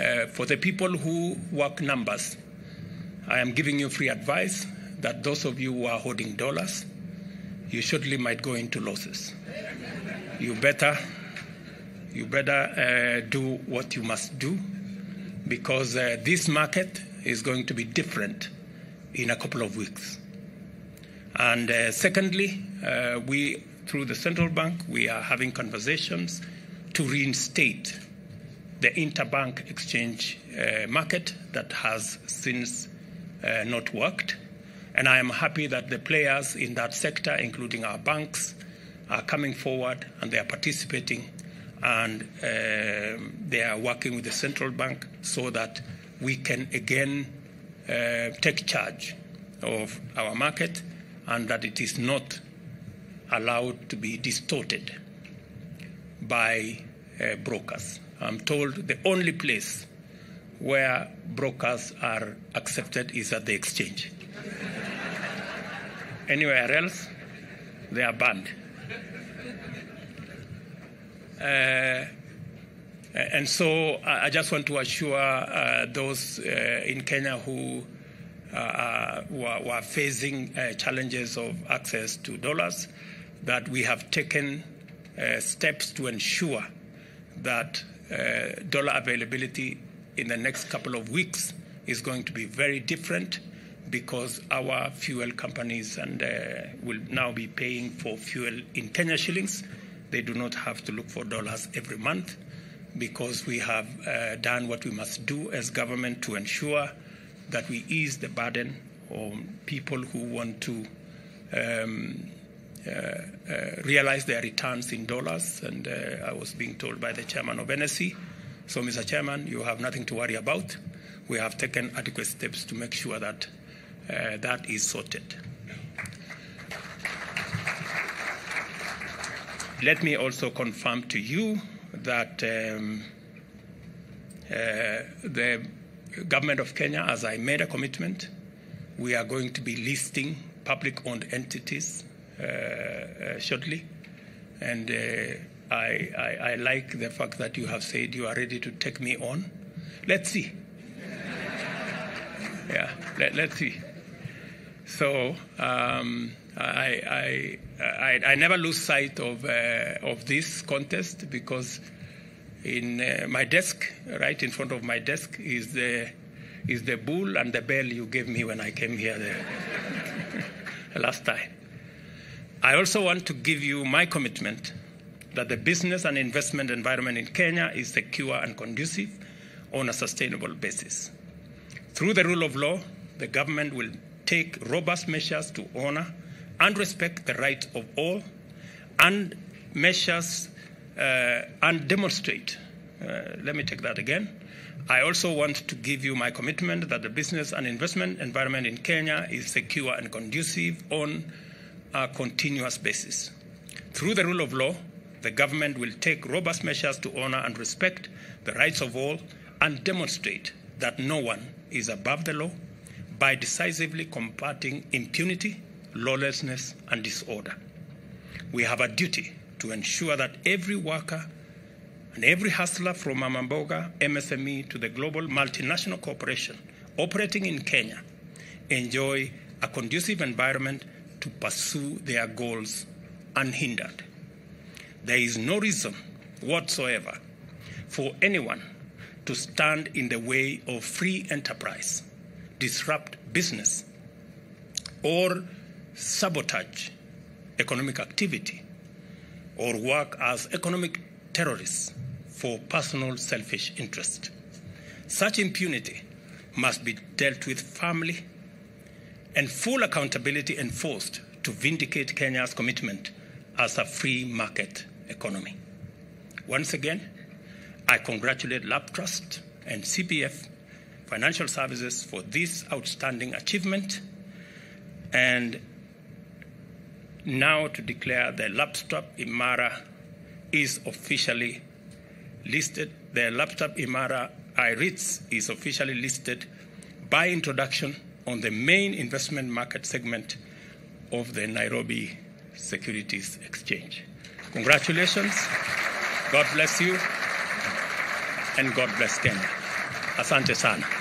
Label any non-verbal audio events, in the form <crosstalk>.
uh, for the people who work numbers, I am giving you free advice that those of you who are holding dollars, you surely might go into losses. You better, you better uh, do what you must do because uh, this market is going to be different in a couple of weeks. And uh, secondly, uh, we, through the central bank, we are having conversations to reinstate the interbank exchange uh, market that has since uh, not worked. And I am happy that the players in that sector, including our banks, are coming forward and they are participating and uh, they are working with the central bank so that we can again uh, take charge of our market and that it is not allowed to be distorted by uh, brokers. I'm told the only place where brokers are accepted is at the exchange. <laughs> Anywhere else, they are banned. Uh, and so I just want to assure uh, those uh, in Kenya who, uh, who are, who, are, facing uh, challenges of access to dollars that we have taken uh, steps to ensure that dollar availability in the next couple of weeks is going to be very different because our fuel companies and will now be paying for fuel in Kenya shillings. They do not have to look for dollars every month because we have uh, done what we must do as government to ensure that we ease the burden on people who want to um, uh, uh, realize their returns in dollars. And uh, I was being told by the chairman of NSE, so Mr. Chairman, you have nothing to worry about. We have taken adequate steps to make sure that uh, that is sorted. Let me also confirm to you that um, uh, the government of Kenya, as I made a commitment, we are going to be listing public owned entities uh, uh, shortly. And uh, I, I, I, like the fact that you have said you are ready to take me on. Let's see. <laughs> yeah, let, us see. So um, I, I, I, I, never lose sight of, uh, of this contest because in uh, my desk, right in front of my desk, is the, is the bull and the bell you gave me when I came here the <laughs> last time. I also want to give you my commitment that the business and investment environment in Kenya is secure and conducive on a sustainable basis. Through the rule of law, the government will take robust measures to honor and respect the rights of all and measures uh, and demonstrate. Uh, let me take that again. I also want to give you my commitment that the business and investment environment in Kenya is secure and conducive on a continuous basis. Through the rule of law, the government will take robust measures to honor and respect the rights of all and demonstrate that no one is above the law by decisively combating impunity, lawlessness, and disorder. We have a duty to ensure that every worker and every hustler from mama mboga MSME to the global multinational corporation operating in Kenya enjoy a conducive environment to pursue their goals unhindered. There is no reason whatsoever for anyone to stand in the way of free enterprise, disrupt business, or sabotage economic activity, or work as economic terrorists for personal selfish interest. Such impunity must be dealt with firmly and full accountability enforced to vindicate Kenya's commitment as a free market economy. Once again, I congratulate LAPTrust and CPF Financial Services for this outstanding achievement and now to declare the LAPTrust Imara is officially listed. The LAPTrust Imara I-REITs is officially listed by introduction on the main investment market segment of the Nairobi Securities Exchange. Congratulations. God bless you. And God bless Kenya. Asante sana.